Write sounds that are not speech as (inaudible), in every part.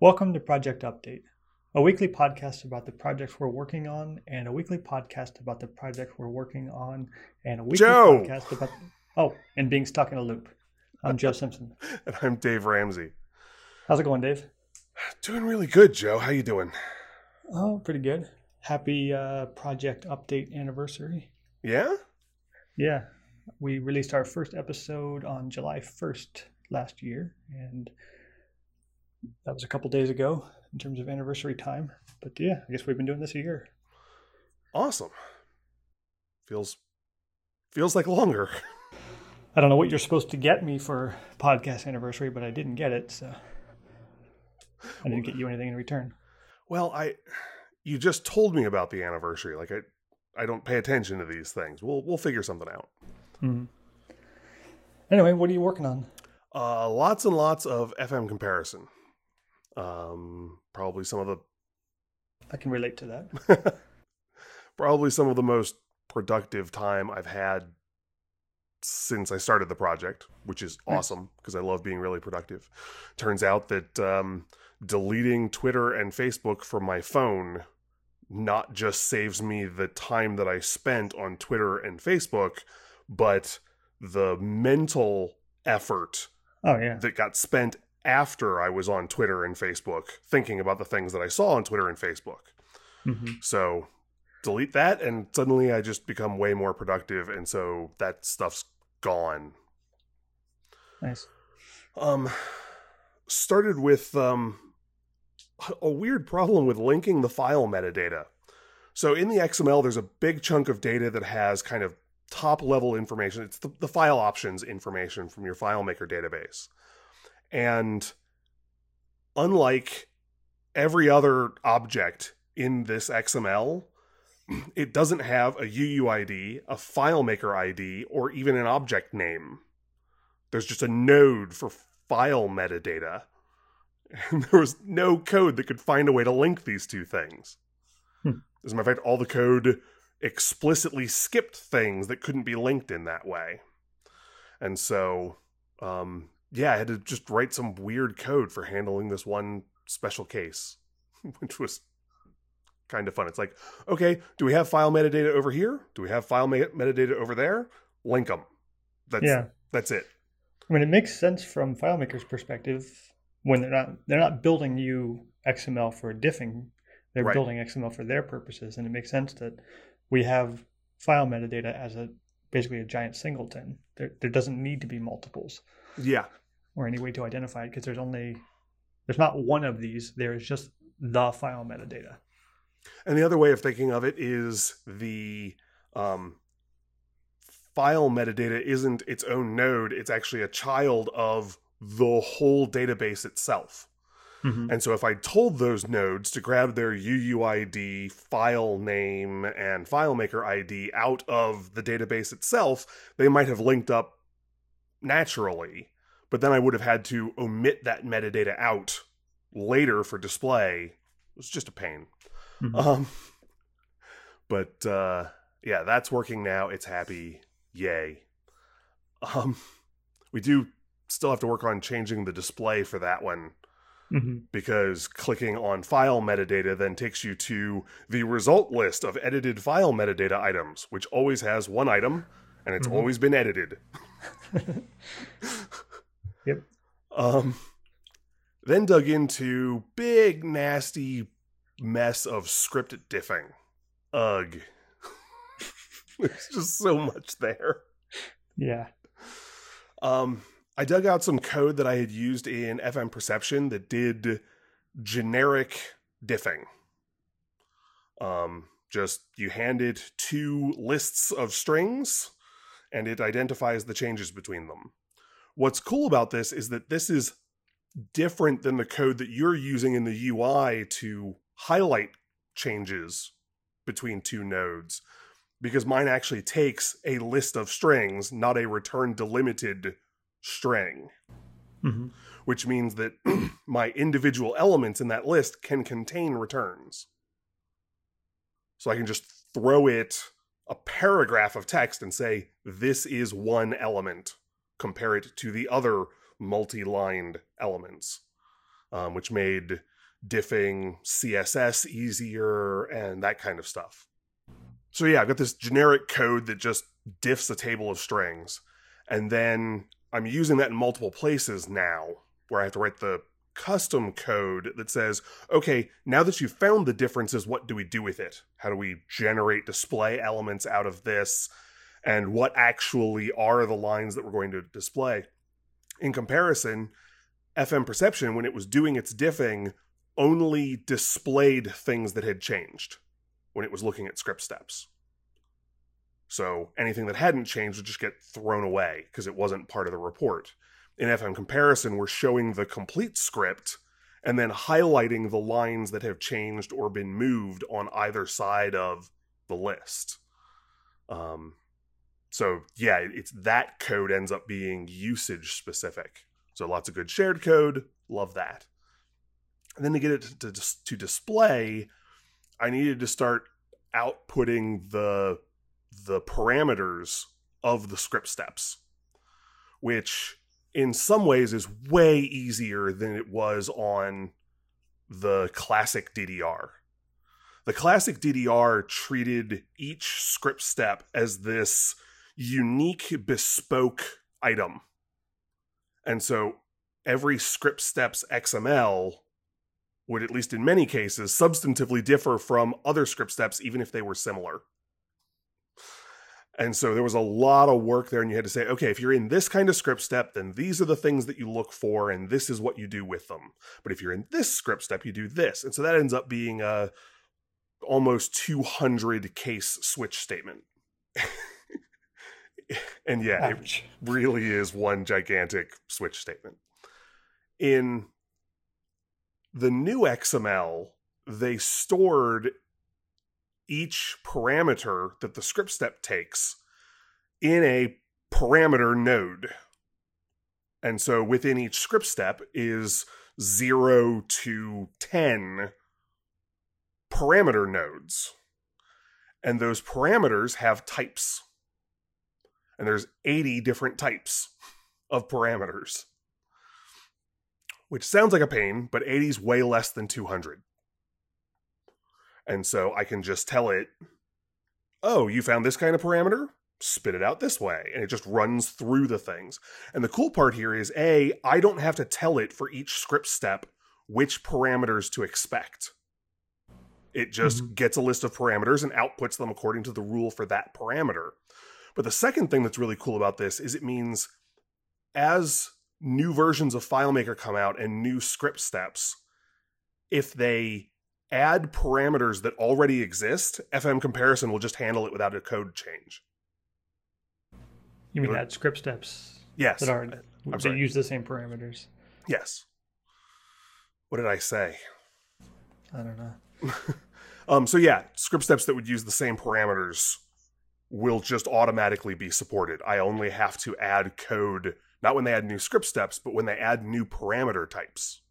Welcome to Project Update, a weekly podcast about the projects we're working on, and a weekly podcast about the project we're working on, and a weekly Joe! podcast about oh, and being stuck in a loop. I'm Joe (laughs) Simpson. And I'm Dave Ramsey. How's it going, Dave? Doing really good, Joe. How you doing? Oh, pretty good. Happy uh, Project Update anniversary. Yeah? Yeah, we released our first episode on July 1st last year, and that was a couple days ago in terms of anniversary time. But yeah, I guess we've been doing this a year. Awesome. Feels feels like longer. (laughs) I don't know what you're supposed to get me for podcast anniversary, but I didn't get it, so I didn't get you anything in return. Well, I you just told me about the anniversary. Like I I don't pay attention to these things. We'll we'll figure something out. hmm Anyway, what are you working on? Uh lots and lots of FM comparison. Um probably some of the I can relate to that. (laughs) probably some of the most productive time I've had since I started the project, which is awesome because I love being really productive. Turns out that um, deleting Twitter and Facebook from my phone not just saves me the time that I spent on Twitter and Facebook, but the mental effort Oh yeah, that got spent after I was on Twitter and Facebook thinking about the things that I saw on Twitter and Facebook. hmm So delete that, and suddenly I just become way more productive, and so that stuff's gone. nice. Um, started with um a weird problem with linking the file metadata. So in the XML, there's a big chunk of data that has kind of top level information. It's the, the file options information from your FileMaker database. And unlike every other object in this XML, (clears throat) it doesn't have a UUID, a FileMaker ID, or even an object name. There's just a node for file metadata. (laughs) And there was no code that could find a way to link these two things. Hmm. As a matter of fact, all the code explicitly skipped things that couldn't be linked in that way. And so, um, yeah, I had to just write some weird code for handling this one special case, (laughs) which was kind of fun. It's like, okay, do we have file metadata over here? Do we have file met- metadata over there? Link them. That's Yeah, that's it. I mean it makes sense from FileMaker's perspective when they're not they're not building you XML for diffing. They're Right. building XML for their purposes, and it makes sense that we have file metadata as a basically a giant singleton. There there doesn't need to be multiples Yeah. or any way to identify it because there's only there's not one of these. There is just the file metadata. And the other way of thinking of it is the um, file metadata isn't its own node, it's actually a child of the whole database itself. Mm-hmm. And so if I told those nodes to grab their UUID, file name, and FileMaker ID out of the database itself, they might have linked up naturally. But then I would have had to omit that metadata out later for display. It was just a pain. Mhm. Um, but uh, yeah, that's working now. It's happy. Yay. Um, we do still have to work on changing the display for that one Mm-hmm. because clicking on file metadata then takes you to the result list of edited file metadata items, which always has one item and it's Mhm. always been edited. (laughs) Yep. Um, then dug into big nasty mess of script diffing. Ugh. (laughs) There's just so much there. Yeah. Um, I dug out some code that I had used in FM Perception that did generic diffing. Um, just you hand it two lists of strings and it identifies the changes between them. What's cool about this is that this is different than the code that you're using in the UI to highlight changes between two nodes because mine actually takes a list of strings, not a return delimited string, Mm-hmm. which means that (clears throat) my individual elements in that list can contain returns. So I can just throw it a paragraph of text and say, this is one element, compare it to the other multi lined elements, um, which made diffing CSS easier and that kind of stuff. So yeah, I've got this generic code that just diffs a table of strings. And then I'm using that in multiple places now where I have to write the custom code that says, okay, now that you've found the differences, what do we do with it? How do we generate display elements out of this? And what actually are the lines that we're going to display? In comparison, FM Perception, when it was doing its diffing, only displayed things that had changed when it was looking at script steps. So anything that hadn't changed would just get thrown away because it wasn't part of the report. In FM comparison, we're showing the complete script and then highlighting the lines that have changed or been moved on either side of the list. Um, so yeah, it's that code ends up being usage specific. So lots of good shared code, love that. And then to get it to, to, to display, I needed to start outputting the the parameters of the script steps, which in some ways is way easier than it was on the classic DDR. The classic DDR treated each script step as this unique, bespoke item. And so every script steps XML would, at least in many cases, substantively differ from other script steps, even if they were similar. And so there was a lot of work there, and you had to say, okay, if you're in this kind of script step, then these are the things that you look for, and this is what you do with them. But if you're in this script step, you do this. And so that ends up being a almost 200 case switch statement. (laughs) and yeah, Ouch. it really is one gigantic switch statement. In the new XML, they stored each parameter that the script step takes in a parameter node. And so within each script step is 0 to 10 parameter nodes. And those parameters have types. And there's 80 different types of parameters. Which sounds like a pain, but 80 is way less than 200. And so I can just tell it, oh, you found this kind of parameter? Spit it out this way. And it just runs through the things. And the cool part here is A, I don't have to tell it for each script step which parameters to expect. It just mm-hmm. gets a list of parameters and outputs them according to the rule for that parameter. But the second thing that's really cool about this is it means as new versions of FileMaker come out and new script steps, if they add parameters that already exist, FM comparison will just handle it without a code change. You mean add script steps? Yes. That are that use the same parameters. Yes. What did I say? I don't know. (laughs) um, so yeah, script steps that would use the same parameters will just automatically be supported. I only have to add code not when they add new script steps, but when they add new parameter types.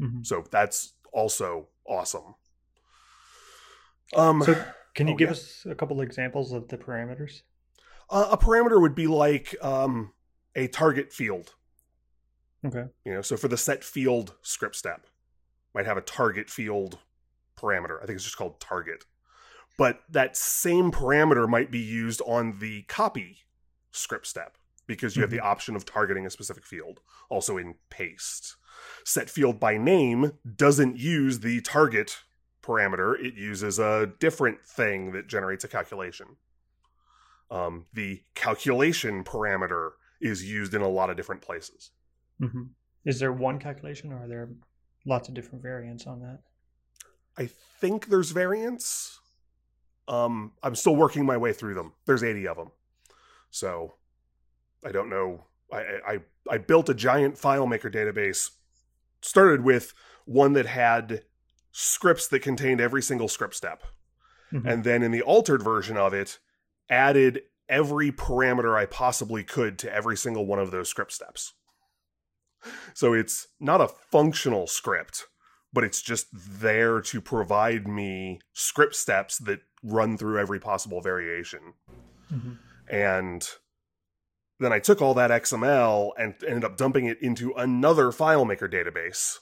Mm-hmm. So that's also awesome. Um, so can you oh, give yeah. us a couple examples of the parameters? Uh, a parameter would be like um, a target field. Okay. You know, so for the set field script step, might have a target field parameter. I think it's just called target. But that same parameter might be used on the copy script step because you mm-hmm. have the mm-hmm. option of targeting a specific field. Also in paste. Set field by name doesn't use the target parameter, it uses a different thing that generates a calculation. Um, the calculation parameter is used in a lot of different places. Mm-hmm. Is there one calculation, or are there lots of different variants on that? I think there's variants. Um, I'm still working my way through them. There's 80 of them, so I don't know. I I, I built a giant FileMaker database. Started with one that had scripts that contained every single script step. Mm-hmm. And then in the altered version of it, added every parameter I possibly could to every single one of those script steps. So it's not a functional script, but it's just there to provide me script steps that run through every possible variation. Mm-hmm. And then I took all that XML and ended up dumping it into another FileMaker database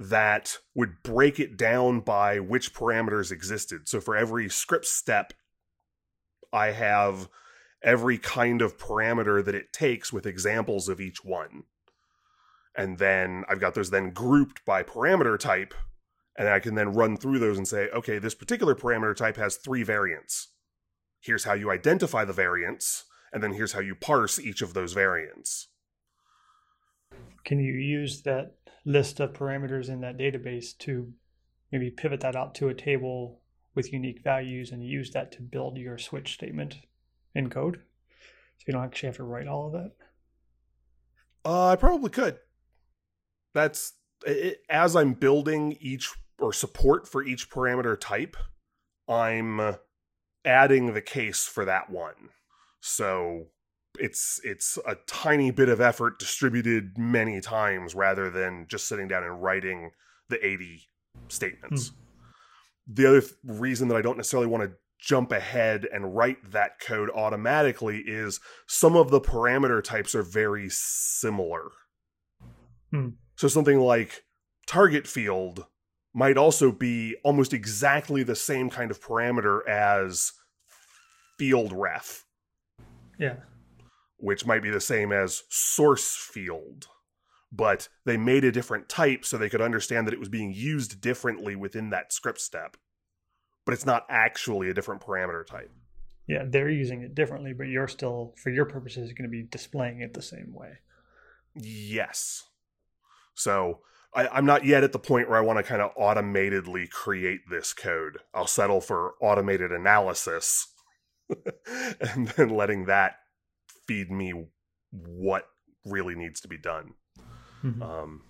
that would break it down by which parameters existed. So for every script step, I have every kind of parameter that it takes with examples of each one. And then I've got those then grouped by parameter type, and I can then run through those and say, okay, this particular parameter type has three variants. Here's how you identify the variants, and then here's how you parse each of those variants. Can you use that list of parameters in that database to maybe pivot that out to a table with unique values and use that to build your switch statement in code? So you don't actually have to write all of that? Uh, I probably could. That's it, as I'm building each or support for each parameter type, I'm adding the case for that one. So it's it's a tiny bit of effort distributed many times rather than just sitting down and writing the 80 statements. Hmm. The other th- reason that I don't necessarily want to jump ahead and write that code automatically is some of the parameter types are very similar. Hmm. So something like target field might also be almost exactly the same kind of parameter as field ref. Yeah. Which might be the same as source field. But they made a different type so they could understand that it was being used differently within that script step but it's not actually a different parameter type. Yeah, they're using it differently, but you're still, for your purposes, going to be displaying it the same way. Yes. So I, am not yet at the point where I want to kind of automatedly create this code. I'll settle for automated analysis (laughs) and then letting that feed me what really needs to be done. Mm-hmm. Um,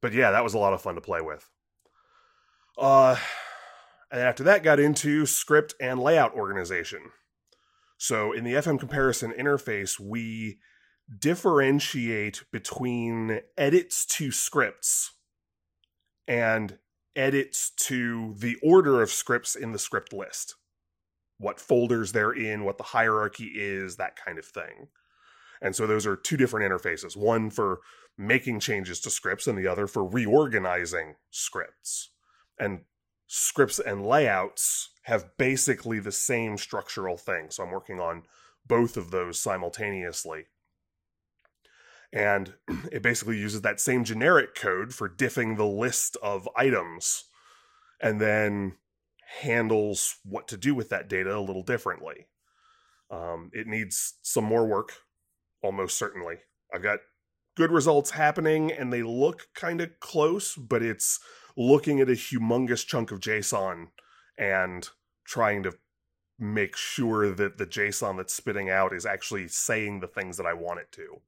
but yeah, that was a lot of fun to play with. Uh, and after that, got into script and layout organization. So in the FM comparison interface, we differentiate between edits to scripts and edits to the order of scripts in the script list. What folders they're in, what the hierarchy is, that kind of thing. And so those are two different interfaces one for making changes to scripts, and the other for reorganizing scripts. And scripts and layouts have basically the same structural thing. So I'm working on both of those simultaneously. And (clears throat) it basically uses that same generic code for diffing the list of items and then handles what to do with that data a little differently. Um, it needs some more work, almost certainly. I've got good results happening and they look kind of close, but it's looking at a humongous chunk of JSON and trying to make sure that the JSON that's spitting out is actually saying the things that I want it to.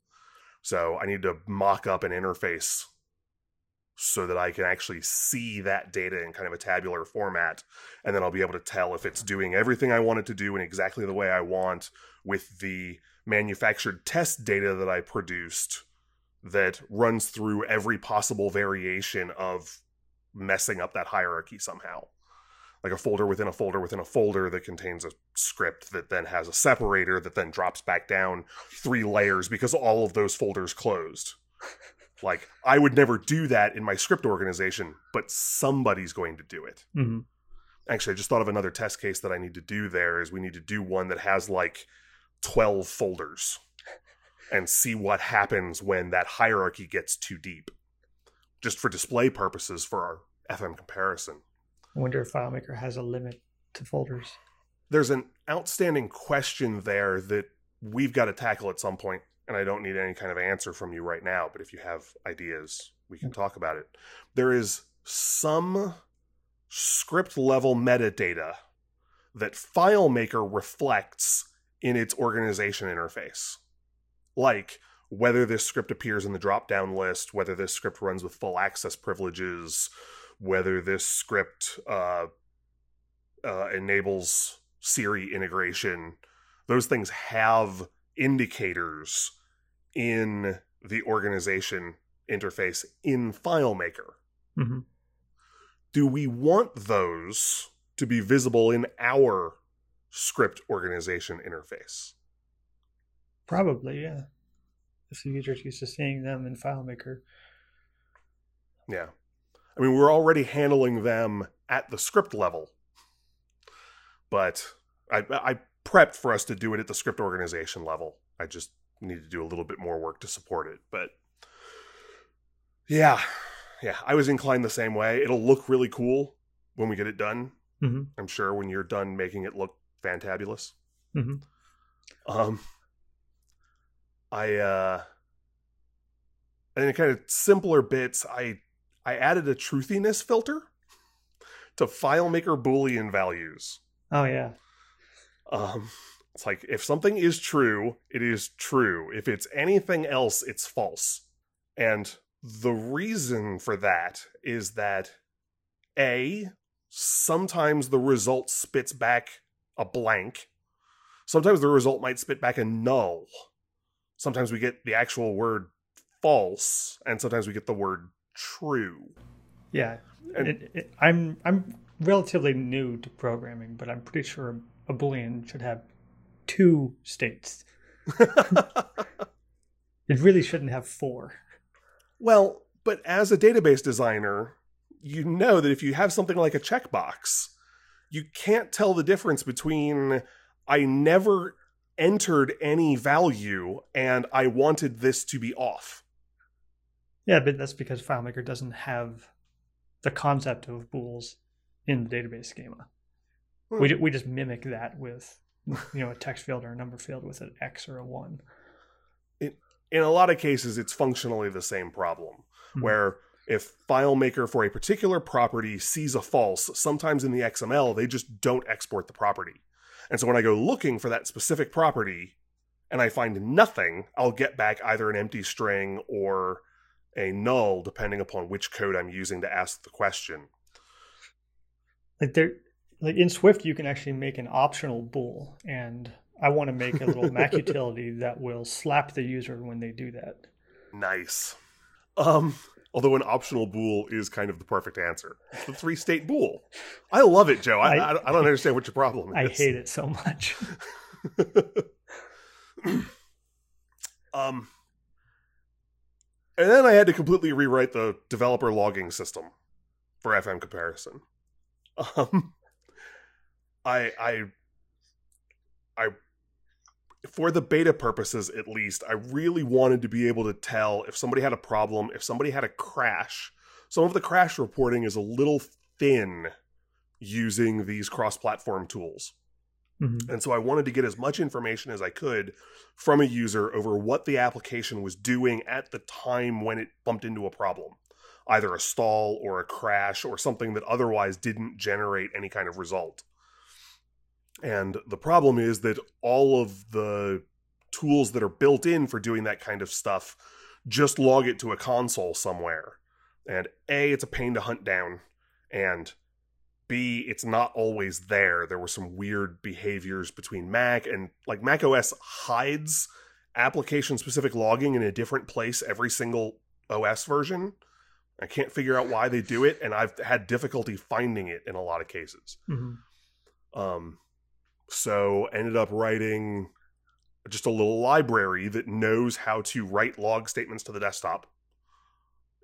So I need to mock up an interface so that I can actually see that data in kind of a tabular format. And then I'll be able to tell if it's doing everything I want it to do in exactly the way I want with the manufactured test data that I produced that runs through every possible variation of messing up that hierarchy somehow. Like a folder within a folder within a folder that contains a script that then has a separator that then drops back down three layers because all of those folders closed. Like, I would never do that in my script organization, but somebody's going to do it. Mm-hmm. Actually, I just thought of another test case that I need to do there is we need to do one that has like 12 folders (laughs) and see what happens when that hierarchy gets too deep just for display purposes for our FM comparison. I wonder if FileMaker has a limit to folders. There's an outstanding question there that we've got to tackle at some point, and I don't need any kind of answer from you right now, but if you have ideas, we can talk about it. There is some script level metadata that FileMaker reflects in its organization interface. Like whether this script appears in the drop down list, whether this script runs with full access privileges, whether this script uh, uh, enables Siri integration. Those things have indicators in the organization interface in FileMaker. Mm-hmm. Do we want those to be visible in our script organization interface? Probably, yeah if the user's used to seeing them in FileMaker. Yeah. I mean, we're already handling them at the script level, but I, I prepped for us to do it at the script organization level. I just need to do a little bit more work to support it, but yeah, yeah, I was inclined the same way. It'll look really cool when we get it done. Mm-hmm. I'm sure when you're done making it look fantabulous. Mm-hmm. Um, I uh, and in kind of simpler bits, I I added a truthiness filter to FileMaker Boolean values. Oh yeah. Um, it's like if something is true, it is true. If it's anything else, it's false. And the reason for that is that A, sometimes the result spits back a blank. Sometimes the result might spit back a null. Sometimes we get the actual word false, and sometimes we get the word true. Yeah. And- It, it, I'm I'm relatively new to programming, but I'm pretty sure a boolean should have two states. (laughs) It really shouldn't have four. well, but as a database designer, you know that if you have something like a checkbox, you can't tell the difference between I never entered any value and I wanted this to be off. Yeah, but that's because FileMaker doesn't have the concept of bools in the database schema. Hmm. We, we just mimic that with you know a text field or a number field with an X or a one. in a lot of cases it's functionally the same problem Mhm. where if FileMaker for a particular property sees a false, sometimes in the XML they just don't export the property. And so when I go looking for that specific property and I find nothing, I'll get back either an empty string or a null depending upon which code I'm using to ask the question. Like there, like in Swift, you can actually make an optional bool, and I want to make a little (laughs) Mac utility that will slap the user when they do that. Nice. Um although an optional bool is kind of the perfect answer. It's the three state bool. I love it, Joe. I, I- I, I don't understand what your problem is. I hate it so much. (laughs) um, and then I had to completely rewrite the developer logging system for FM comparison. (laughs) Um, I, I, I, for the beta purposes at least, I really wanted to be able to tell if somebody had a problem, if somebody had a crash. Some of the crash reporting is a little thin using these cross-platform tools. Mhm. And so I wanted to get as much information as I could from a user over what the application was doing at the time when it bumped into a problem, either a stall or a crash or something that otherwise didn't generate any kind of result. And the problem is that all of the tools that are built in for doing that kind of stuff just log it to a console somewhere. And A, it's a pain to hunt down. And B, it's not always there. There were some weird behaviors between Mac and like Mac OS hides application specific logging in a different place every single OS version. I can't figure out why they do it, and I've had difficulty finding it in a lot of cases. Mhm. Um, so ended up writing just a little library that knows how to write log statements to the desktop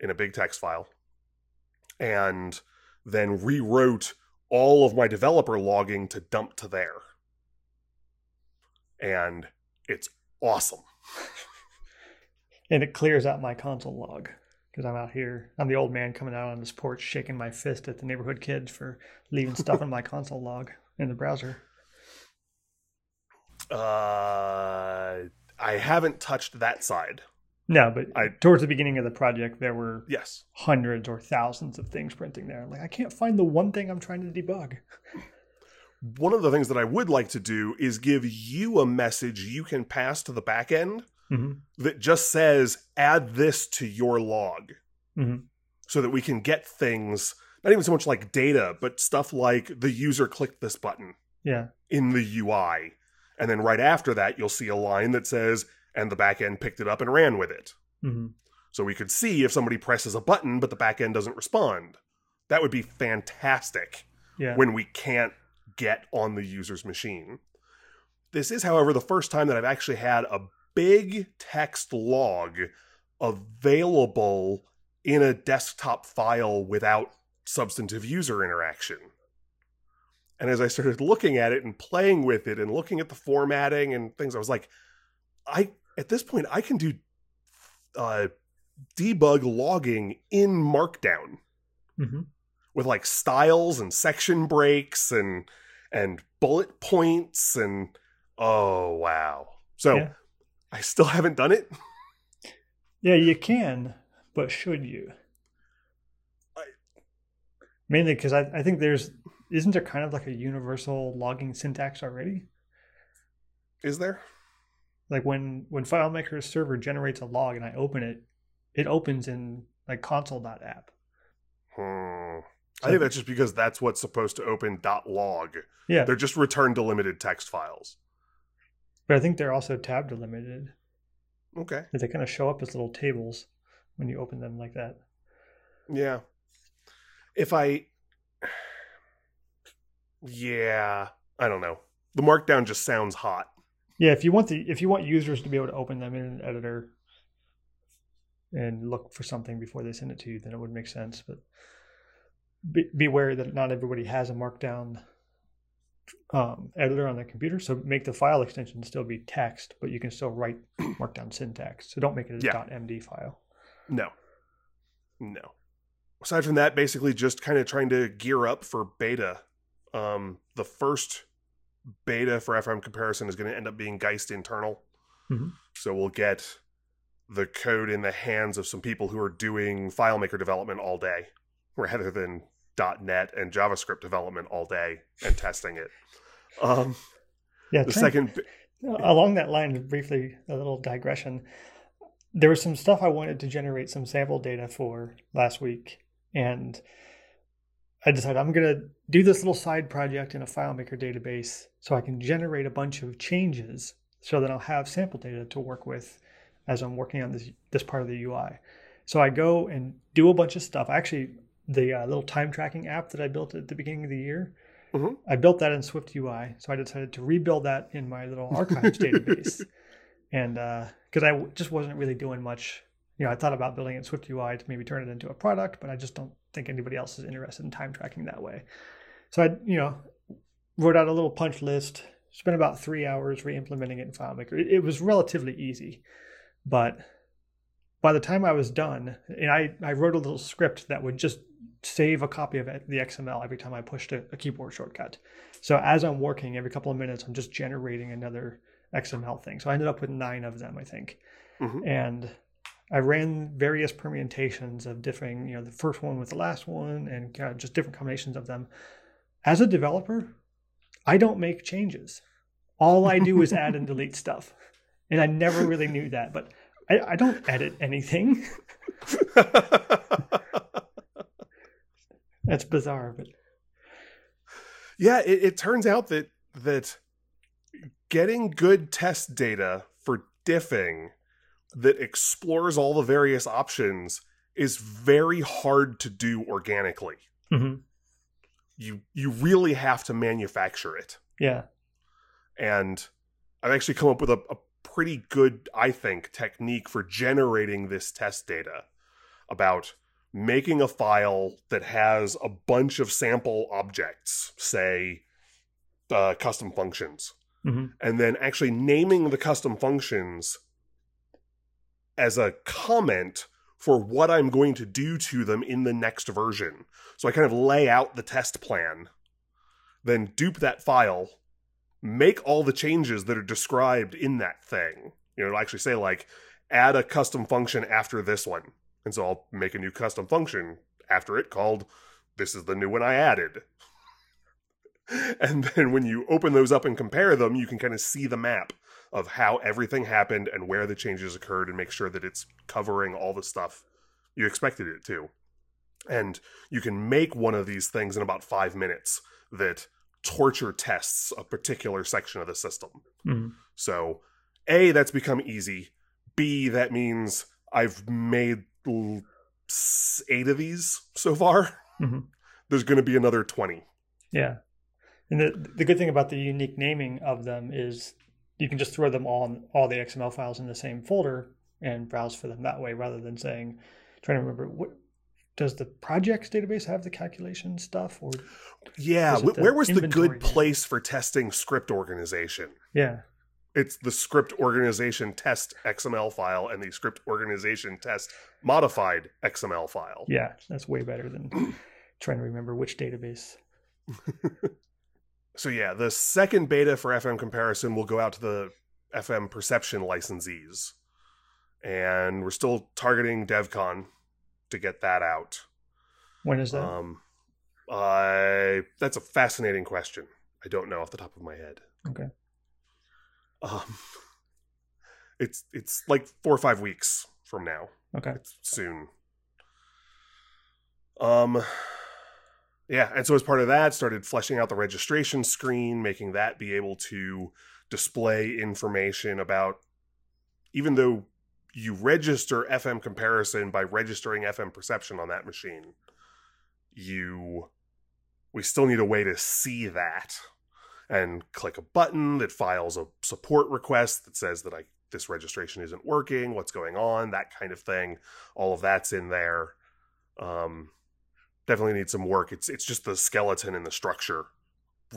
in a big text file, and then rewrote all of my developer logging to dump to there. And it's awesome. (laughs) And it clears out my console log because I'm out here. I'm the old man coming out on this porch, shaking my fist at the neighborhood kids for leaving stuff in my (laughs) console log in the browser. Uh, I haven't touched that side. No, but I- towards the beginning of the project, there were Yes. hundreds or thousands of things printing there. I'm like, I can't find the one thing I'm trying to debug. One of the things that I would like to do is give you a message you can pass to the back end hmm that just says add this to your log hmm so that we can get things not even so much like data but stuff like the user clicked this button Yeah. in the ui and then right after that you'll see a line that says and the back end picked it up and ran with it hmm so we could see if somebody presses a button but the back end doesn't respond that would be fantastic Yeah. when we can't get on the user's machine. This is, however, the first time that I've actually had a big text log available in a desktop file without substantive user interaction. And as I started looking at it and playing with it and looking at the formatting and things, I was like, I at this point I can do uh, debug logging in Markdown Mm-hmm. with like styles and section breaks and and bullet points and oh wow. So Yeah. I still haven't done it. (laughs) Yeah, you can, but should you? I- Mainly because I, I think there's isn't there kind of like a universal logging syntax already? Is there? Like when when FileMaker's server generates a log and I open it, it opens in like console.app. Hmm. So- I think that's just because that's what's supposed to open .log. Yeah, They're just return delimited text files. but I think they're also tab delimited. Okay. They kind of show up as little tables when you open them like that. Yeah. If I Yeah, I don't know. The markdown just sounds hot. Yeah, if you want the if you want users to be able to open them in an editor and look for something before they send it to you, then it would make sense. But be, be aware that not everybody has a markdown um, editor on their computer. So make the file extension still be text, but you can still write (clears throat) markdown syntax. So don't make it a Yeah. .md file. No. No. Aside from that, basically just kind of trying to gear up for beta. Um, the first beta for FM comparison is going to end up being Geist internal. Mhm. So we'll get the code in the hands of some people who are doing FileMaker development all day rather than .NET and JavaScript development all day and testing it. Um, Yeah, the second, along that line, briefly, a little digression. There was some stuff I wanted to generate some sample data for last week, and I decided I'm going to do this little side project in a FileMaker database so I can generate a bunch of changes so that I'll have sample data to work with as I'm working on this this part of the UI. So I go and do a bunch of stuff. Actually, the uh, little time tracking app that I built at the beginning of the year, Mhm. I built that in Swift UI. So I decided to rebuild that in my little archives (laughs) database. And because I w- just wasn't really doing much, you know, I thought about building it in Swift UI to maybe turn it into a product, but I just don't think anybody else is interested in time tracking that way. So I, you know, wrote out a little punch list, spent about three hours re-implementing it in FileMaker. It, it was relatively easy, but by the time I was done, and I, I wrote a little script that would just save a copy of the XML every time I pushed a, a keyboard shortcut. So as I'm working, every couple of minutes, I'm just generating another XML thing. So I ended up with nine of them, I think. Mhm. And I ran various permutations of differing, you know, the first one with the last one and kind of just different combinations of them. As a developer, I don't make changes. All I do is add and (laughs) delete stuff. And I never really knew that, but I, I don't edit anything. (laughs) That's bizarre, but yeah, it, it turns out that that getting good test data for diffing that explores all the various options is very hard to do organically. Mhm. You you really have to manufacture it. yeah. And I've actually come up with a, a pretty good, I think, technique for generating this test data about making a file that has a bunch of sample objects, say uh, custom functions, Mhm. and then actually naming the custom functions as a comment for what I'm going to do to them in the next version. So I kind of lay out the test plan, then dupe that file, make all the changes that are described in that thing. You know, it'll actually say like add a custom function after this one. And so I'll make a new custom function after it called this is the new one I added. (laughs) And then when you open those up and compare them, you can kind of see the map of how everything happened and where the changes occurred and make sure that it's covering all the stuff you expected it to. And you can make one of these things in about five minutes that torture tests a particular section of the system. Mhm. So, A, that's become easy. B, that means I've made eight of these so far. Mhm. There's going to be another 20. Yeah. And the the good thing about the unique naming of them is you can just throw them all in, all the XML files in the same folder and browse for them that way rather than saying trying to remember what does the projects database have the calculation stuff or Yeah, Was it wh- the where was the good place for testing script organization? yeah It's the script organization test XML file and the script organization test modified XML file. yeah that's way better than trying to remember which database (laughs) So yeah, the second beta for FM comparison will go out to the FM perception licensees. And we're still targeting DevCon to get that out. when is that Um I that's a fascinating question. I don't know off the top of my head. okay Um it's it's like 4 or 5 weeks from now. okay It's soon. Um yeah, and so as part of that, started fleshing out the registration screen, making that be able to display information about even though you register FM comparison by registering FM perception on that machine, you we still need a way to see that and click a button that files a support request that says that I this registration isn't working, what's going on, that kind of thing. All of that's in there. Um, definitely needs some work. It's it's just the skeleton and the structure.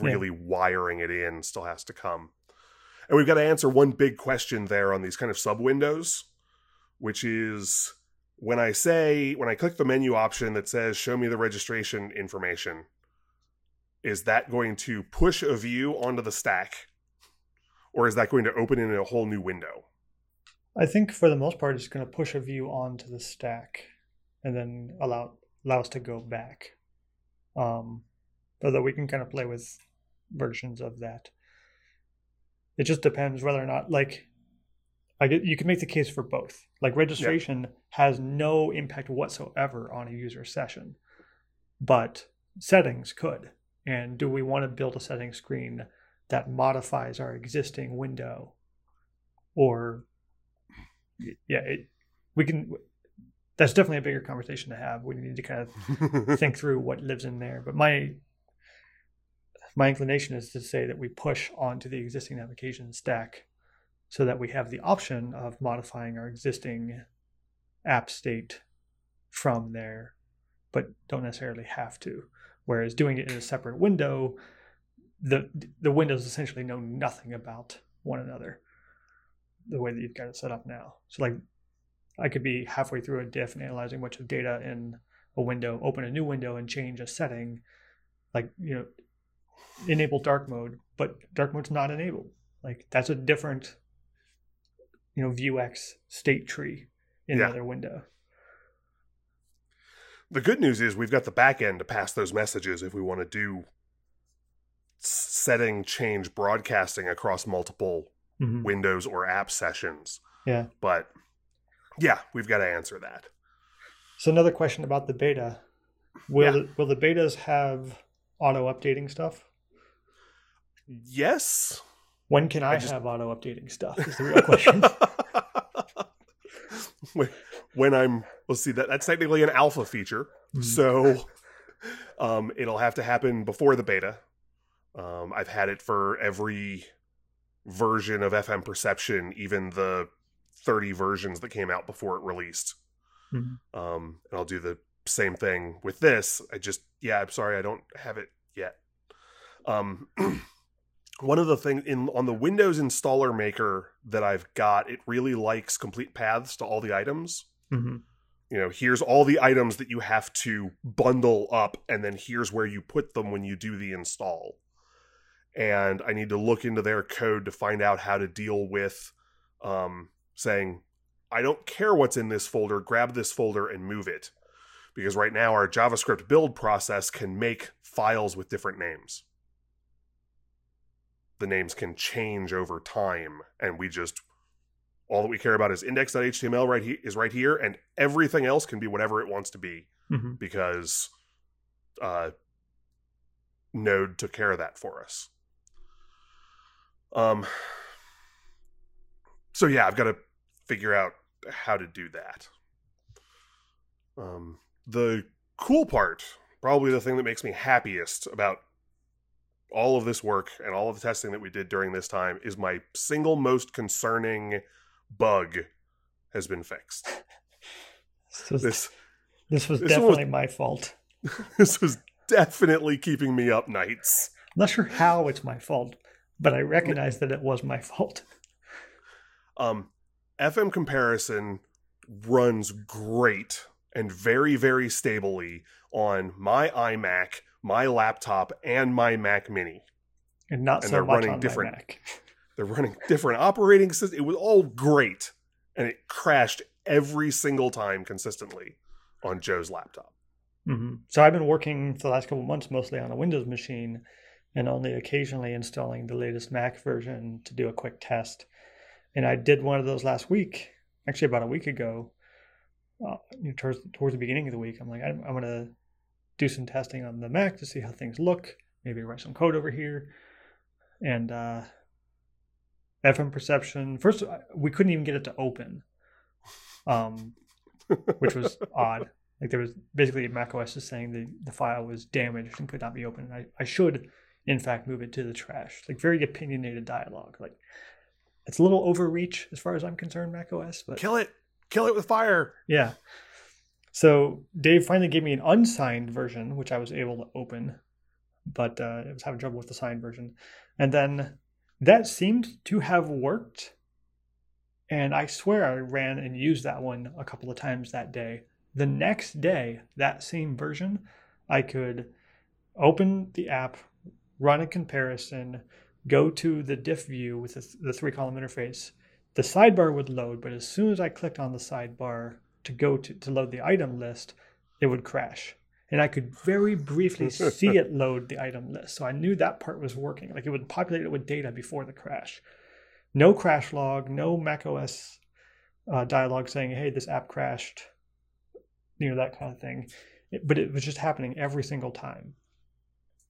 Really wiring it in still has to come. And we've got to answer one big question there on these kind of sub windows, which is when I say when I click the menu option that says show me the registration information, is that going to push a view onto the stack? Or is that going to open in a whole new window? i think for the most part it's going to push a view onto the stack and then allow allow us to go back um although we can kind of play with versions of that it just depends whether or not like I get you can make the case for both. Like registration has no impact whatsoever on a user session, but settings could. And do we want to build a setting screen that modifies our existing window, or yeah, it, we can. That's definitely a bigger conversation to have. We need to kind of (laughs) think through what lives in there. But my my inclination is to say that we push onto the existing application stack so that we have the option of modifying our existing app state from there, but don't necessarily have to. Whereas doing it in a separate window, the the windows essentially know nothing about one another the way that you've got it set up now. So like I could be halfway through a diff and analyzing a bunch of data in a window, open a new window and change a setting, like you know, enable dark mode, but dark mode's not enabled. Like that's a different, you know, Vuex state tree in Yeah. the other window. The good news is we've got the back end to pass those messages if we want to do setting change broadcasting across multiple Mhm. Windows or app sessions. Yeah. But yeah, we've got to answer that. So another question about the beta: Will Yeah. the, will the betas have auto updating stuff? Yes. When can I, I just- have auto updating stuff? Is the real question. (laughs) (laughs) when, when I'm, let's see, that that's technically an alpha feature. Mhm. So um, it'll have to happen before the beta. Um, I've had it for every version of FM Perception, even the 30 versions that came out before it released. Mhm. Um, and I'll do the same thing with this. I just, yeah, I'm sorry, I don't have it yet. Um, (clears throat) one of the things in on the Windows installer maker that I've got, it really likes complete paths to all the items Mhm. you know here's all the items that you have to bundle up and then here's where you put them when you do the install and i need to look into their code to find out how to deal with um, saying i don't care what's in this folder grab this folder and move it. Because right now our javascript build process can make files with different names. The names can change over time and we just all that we care about is index.html right he- is right here and everything else can be whatever it wants to be Mhm. because uh, node took care of that for us. Um so yeah i've got to figure out how to do that um the cool part probably the thing that makes me happiest about all of this work and all of the testing that we did during this time is my single most concerning bug has been fixed (laughs) So this This was This definitely was- my fault. (laughs) this was definitely keeping me up nights. I'm not sure how it's my fault, but I recognize that it was my fault. Um, FM comparison runs great and very, very stably on my iMac, my laptop, and my Mac Mini. And not And so they're much running on different- my Mac. (laughs) They're running different operating systems. It was all great, and it crashed every single time consistently on Joe's laptop. hmm So I've been working for the last couple of months mostly on a Windows machine and only occasionally installing the latest Mac version to do a quick test. And I did one of those last week, actually about a week ago. Uh, you know, towards towards the beginning of the week, I'm like, I'm, I'm gonna do some testing on the Mac to see how things look. Maybe write some code over here, and uh, FM comparison. First, uh, we couldn't even get it to open, um, which was (laughs) odd. Like there was basically macOS is saying the, the file was damaged and could not be opened. I, I should, in fact, move it to the trash. Like very opinionated dialogue. Like it's a little overreach as far as I'm concerned, macOS, but Kill it! Kill it with fire! yeah. So Dave finally gave me an unsigned version, which I was able to open, but uh, I was having trouble with the signed version. And then that seemed to have worked. And I swear I ran and used that one a couple of times that day. The next day, that same version, I could open the app, run a comparison, go to the diff view with the, the three column interface. The sidebar would load, but as soon as I clicked on the sidebar to go to, to load the item list, it would crash. And I could very briefly (laughs) see it load the item list. So I knew that part was working. Like it would populate it with data before the crash. No crash log, no macOS uh, dialogue saying, hey, this app crashed, you know, that kind of thing. It- but it was just happening every single time.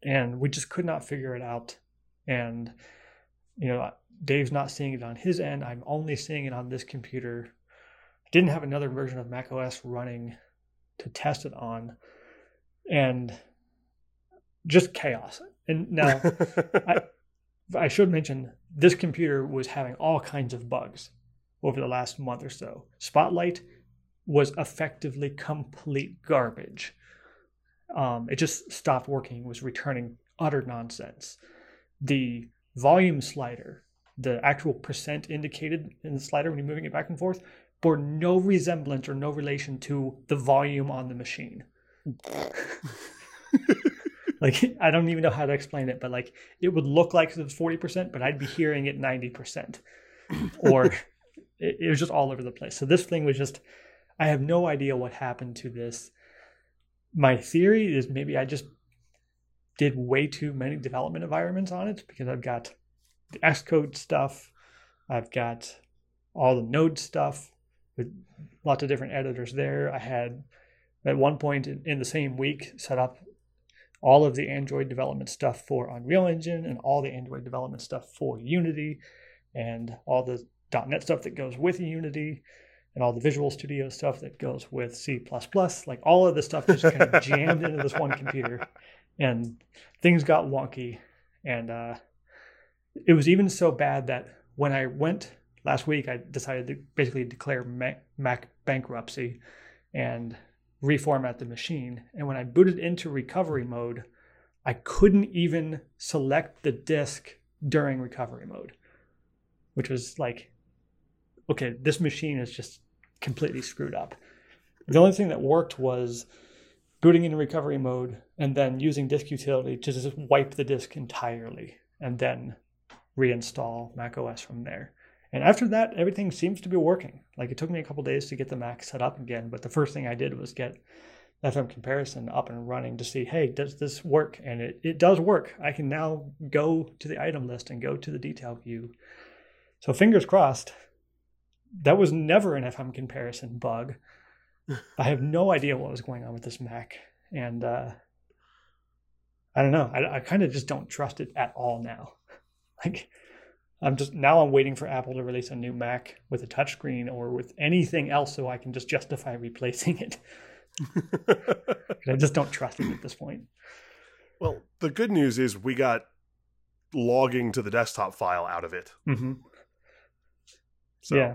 And we just could not figure it out. And, you know, Dave's not seeing it on his end. I'm only seeing it on this computer. I didn't have another version of macOS running to test it on. And just chaos. And now, (laughs) I should mention this computer was having all kinds of bugs over the last month or so. Spotlight was effectively complete garbage. Um, it just stopped working, was returning utter nonsense. The volume slider, the actual percent indicated in the slider when you're moving it back and forth, bore no resemblance or no relation to the volume on the machine. (laughs) like I don't even know how to explain it, but like it would look like it was forty percent, but I'd be hearing it ninety percent, (laughs) or it, it was just all over the place. So this thing was just I have no idea what happened to this. My theory is maybe I just did way too many development environments on it because I've got the Xcode stuff, I've got all the Node stuff with lots of different editors there. I had at one point in, in the same week set up all of the Android development stuff for Unreal Engine and all the Android development stuff for Unity and all the .NET stuff that goes with Unity and all the Visual Studio stuff that goes with C++. Like all of the stuff just kind of (laughs) jammed into this one computer and things got wonky. And uh, it was even so bad that when I went last week, I decided to basically declare Mac, bankruptcy and reformat the machine. And when I booted into recovery mode, I couldn't even select the disk during recovery mode, which was like, okay, this machine is just completely screwed up. The only thing that worked was booting into recovery mode and then using disk utility to just wipe the disk entirely and then reinstall macOS from there. And after that, everything seems to be working. Like it took me a couple days to get the Mac set up again, but the first thing I did was get FM comparison up and running to see, hey, does this work? And it, it does work. I can now go to the item list and go to the detail view. So fingers crossed. That was never an FM comparison bug. (laughs) I have no idea what was going on with this Mac. And uh, I don't know. I, I kind of just don't trust it at all now. (laughs) Like, I'm just now I'm waiting for Apple to release a new Mac with a touchscreen or with anything else so I can just justify (laughs) replacing it. (laughs) I just don't trust it at this point. well, the good news is we got logging to the desktop file out of it. hmm So yeah,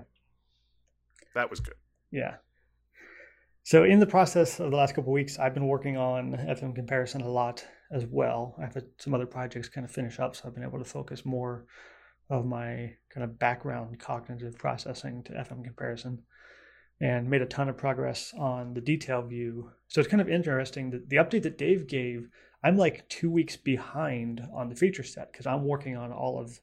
that was good. yeah. So in the process of the last couple of weeks, I've been working on FM comparison a lot as well. I've had some other projects kind of finish up, so I've been able to focus more of my kind of background cognitive processing to FM comparison and made a ton of progress on the detail view. So it's kind of interesting that the update that Dave gave, I'm like two weeks behind on the feature set because I'm working on all of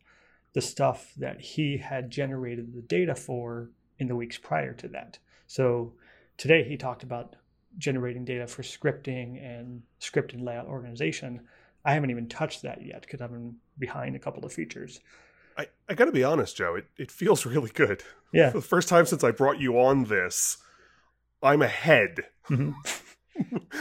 the stuff that he had generated the data for in the weeks prior to that. So today he talked about generating data for scripting and script and layout organization. I haven't even touched that yet because I've been behind a couple of features. I, I got to be honest, Joe. It, it feels (laughs) really good. Yeah. For the first time since I brought you on this, I'm ahead. Mm-hmm. (laughs)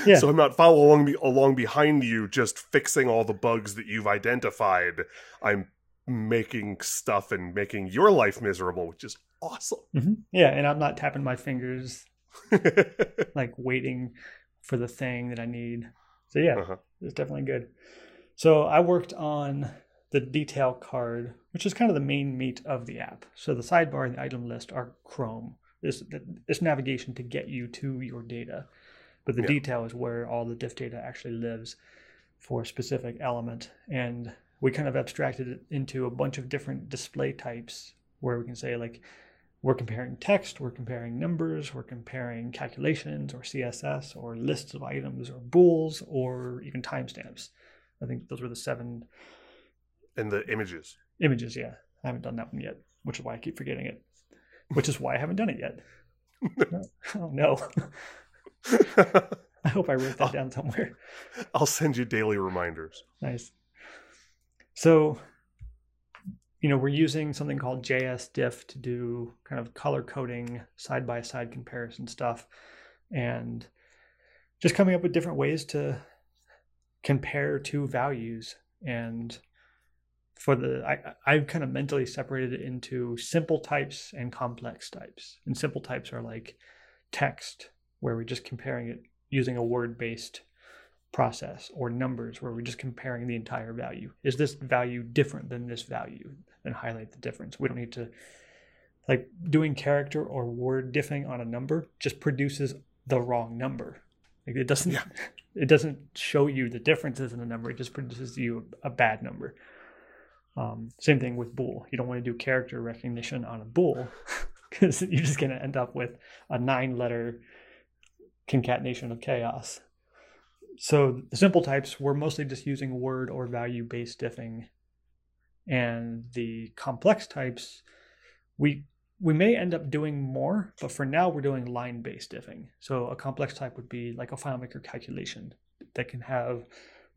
Yeah. so I'm not following along, behind you, just fixing all the bugs that you've identified. I'm making stuff and making your life miserable, which is awesome. Mm-hmm. Yeah, and I'm not tapping my fingers, (laughs) like waiting for the thing that I need. So yeah, Uh-huh. it's definitely good. So I worked on the detail card, which is kind of the main meat of the app. So the sidebar and the item list are Chrome. This this navigation to get you to your data, but the Yeah. detail is where all the diff data actually lives for a specific element. And we kind of abstracted it into a bunch of different display types where we can say like we're comparing text, we're comparing numbers, we're comparing calculations or CSS or lists of items or bools or even timestamps. I think those were the seven and the images. images. Yeah, I haven't done that one yet, which is why I keep forgetting it. Which is why I haven't done it yet. (laughs) oh no! (laughs) I hope I wrote that down somewhere. I'll send you daily reminders. Nice. So, you know, we're using something called JS diff to do kind of color coding, side by side comparison stuff, and just coming up with different ways to compare two values. And for the, I, I've kind of mentally separated it into simple types and complex types. And simple types are like text, where we're just comparing it using a word based process or numbers where we're just comparing the entire value. Is this value different than this value? And highlight the difference. We don't need to like doing character or word diffing on a number just produces the wrong number. Like it doesn't Yeah. (laughs) it doesn't show you the differences in the number, it just produces you a bad number. Um, same thing with bool. You don't want to do character recognition on a bool (laughs) because you're just going to end up with a nine letter concatenation of chaos. So the simple types, we're mostly just using word or value based diffing. And the complex types, we we may end up doing more, but for now we're doing line based diffing. So a complex type would be like a FileMaker calculation that can have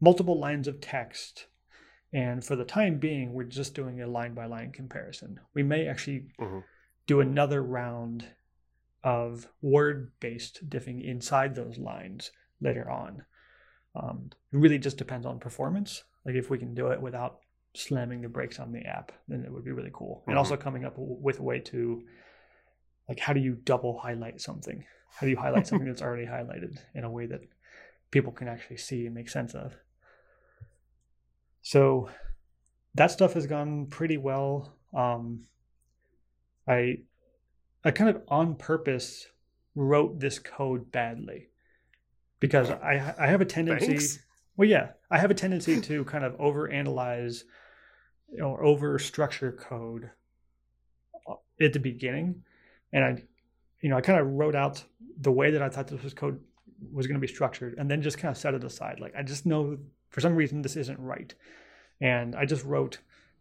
multiple lines of text. And for the time being, we're just doing a line by line comparison. We may actually Mhm. do another round of word based diffing inside those lines later on. Um, it really just depends on performance. Like if we can do it without slamming the brakes on the app, then it would be really cool. And Mhm. also coming up with a way to, like, how do you double highlight something? How do you highlight something that's already highlighted in a way that people can actually see and make sense of? So that stuff has gone pretty well. Um, I I kind of on purpose wrote this code badly because I I have a tendency. Thanks. Well, yeah, I have a tendency to kind of overanalyze or over structure code uh, at the beginning, and I, you know, I kind of wrote out the way that I thought this was code was going to be structured, and then just kind of set it aside. Like I just know for some reason this isn't right, and I just wrote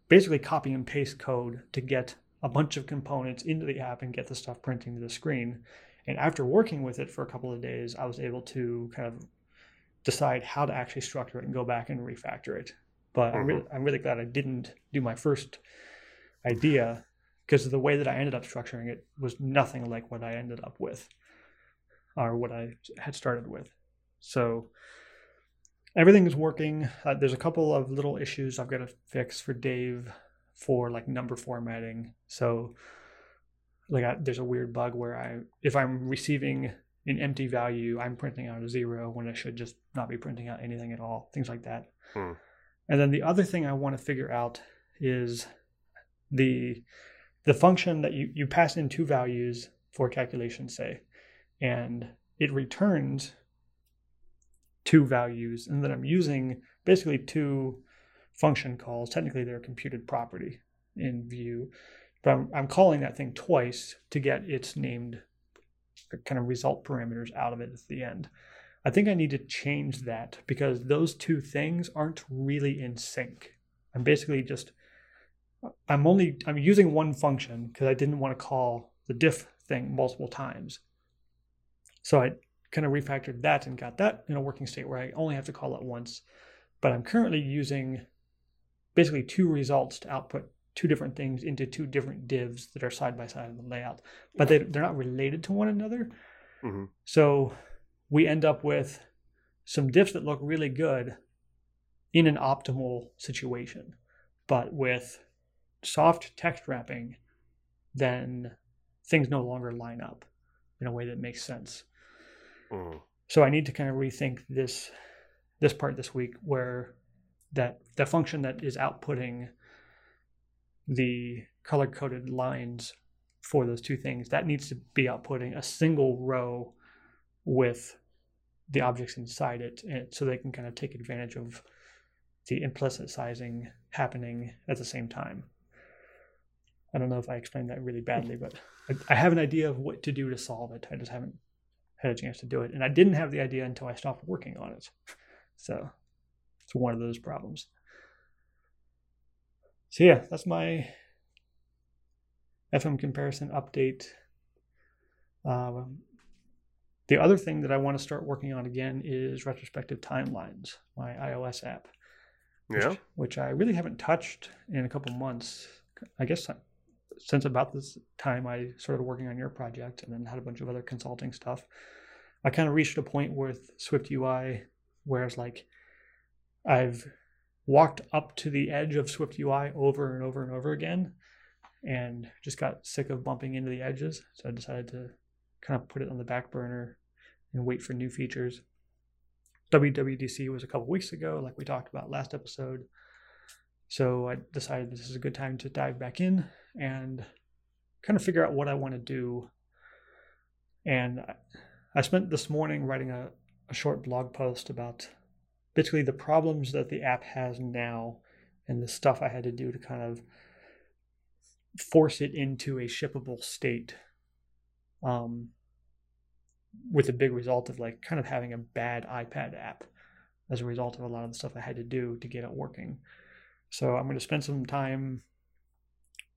basically copy and paste code to get a bunch of components into the app and get the stuff printing to the screen. And after working with it for a couple of days, I was able to kind of decide how to actually structure it and go back and refactor it. But I'm, really, I'm really glad I didn't do my first idea because the way that I ended up structuring it was nothing like what I ended up with or what I had started with. So everything is working. Uh, there's a couple of little issues I've got to fix for Dave for like number formatting. So like I, there's a weird bug where I if I'm receiving an empty value, I'm printing out a zero when I should just not be printing out anything at all. Things like that. Hmm. And then the other thing I want to figure out is the the function that you you pass in two values for calculation, say, and it returns two values, and then I'm using basically two function calls. Technically, they're a computed property in Vue, but I'm, I'm calling that thing twice to get its named kind of result parameters out of it at the end. I think I need to change that because those two things aren't really in sync. I'm basically just I'm only I'm using one function because I didn't want to call the diff thing multiple times. So I kind of refactored that and got that in a working state where I only have to call it once. But I'm currently using basically two results to output two different things into two different divs that are side by side in the layout, but they, they're not related to one another. Mm-hmm. So we end up with some diffs that look really good in an optimal situation. But with soft text wrapping, then things no longer line up in a way that makes sense. Mm. So I need to kind of rethink this this part this week where that the function that is outputting the color coded lines for those two things that needs to be outputting a single row with the objects inside it and so they can kind of take advantage of the implicit sizing happening at the same time. I don't know if i explained that really badly but I, I have an idea of what to do to solve it. I just haven't had a chance to do it and i didn't have the idea until i stopped working on it. So it's one of those problems. So yeah, that's my FM comparison update. Um, the other thing that I want to start working on again is retrospective timelines, my iOS app. Yeah. Which, which I really haven't touched in a couple months. I guess uh, since about this time I started working on your project and then had a bunch of other consulting stuff. I kind of reached a point with Swift UI where it's like I've walked up to the edge of Swift UI over and over and over again and just got sick of bumping into the edges. So I decided to kind of put it on the back burner and wait for new features. WWDC was a couple weeks ago, like we talked about last episode. So I decided this is a good time to dive back in and kind of figure out what I want to do. And I spent this morning writing a, a short blog post about basically the problems that the app has now and the stuff I had to do to kind of force it into a shippable state. Um, with a big result of like kind of having a bad iPad app as a result of a lot of the stuff I had to do to get it working. So I'm going to spend some time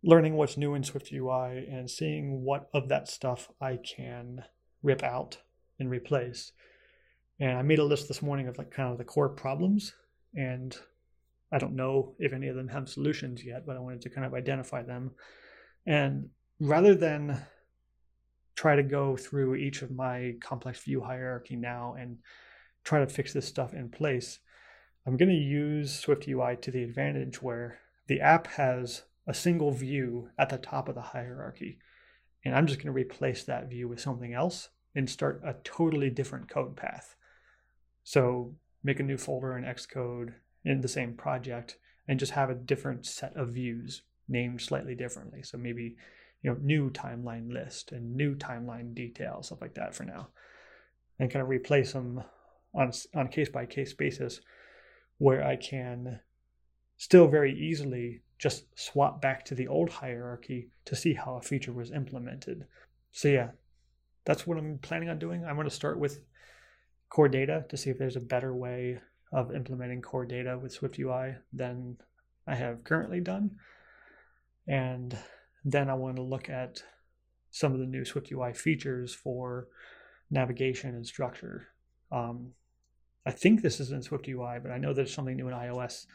learning what's new in Swift UI and seeing what of that stuff I can rip out and replace and I made a list this morning of like kind of the core problems. And I don't know if any of them have solutions yet, but I wanted to kind of identify them. And rather than try to go through each of my complex view hierarchy now and try to fix this stuff in place, I'm going to use Swift UI to the advantage where the app has a single view at the top of the hierarchy. And I'm just going to replace that view with something else and start a totally different code path. So make a new folder in Xcode in the same project and just have a different set of views named slightly differently. So maybe you know new timeline list and new timeline detail stuff like that for now, and kind of replace them on on a case by case basis where I can still very easily just swap back to the old hierarchy to see how a feature was implemented. So yeah, that's what I'm planning on doing. I'm going to start with core data to see if there's a better way of implementing core data with Swift UI than I have currently done. And then I want to look at some of the new Swift UI features for navigation and structure. Um, I think this is in Swift UI, but I know there's something new in iOS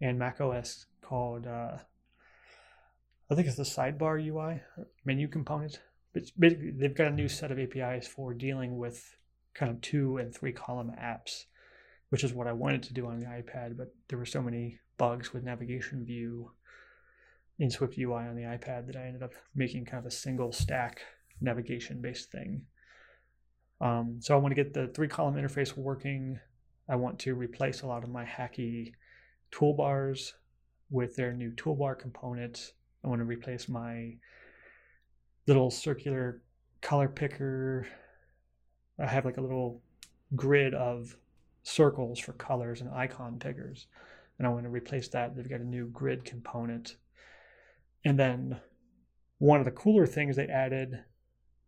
and Mac OS called, uh, I think it's the sidebar UI, menu component. But basically, they've got a new set of APIs for dealing with kind of two and three column apps, which is what I wanted to do on the iPad, but there were so many bugs with navigation view in Swift UI on the iPad that I ended up making kind of a single stack navigation based thing. Um, so I want to get the three column interface working. I want to replace a lot of my hacky toolbars with their new toolbar components. I want to replace my little circular color picker I have like a little grid of circles for colors and icon pickers. And I want to replace that. They've got a new grid component. And then one of the cooler things they added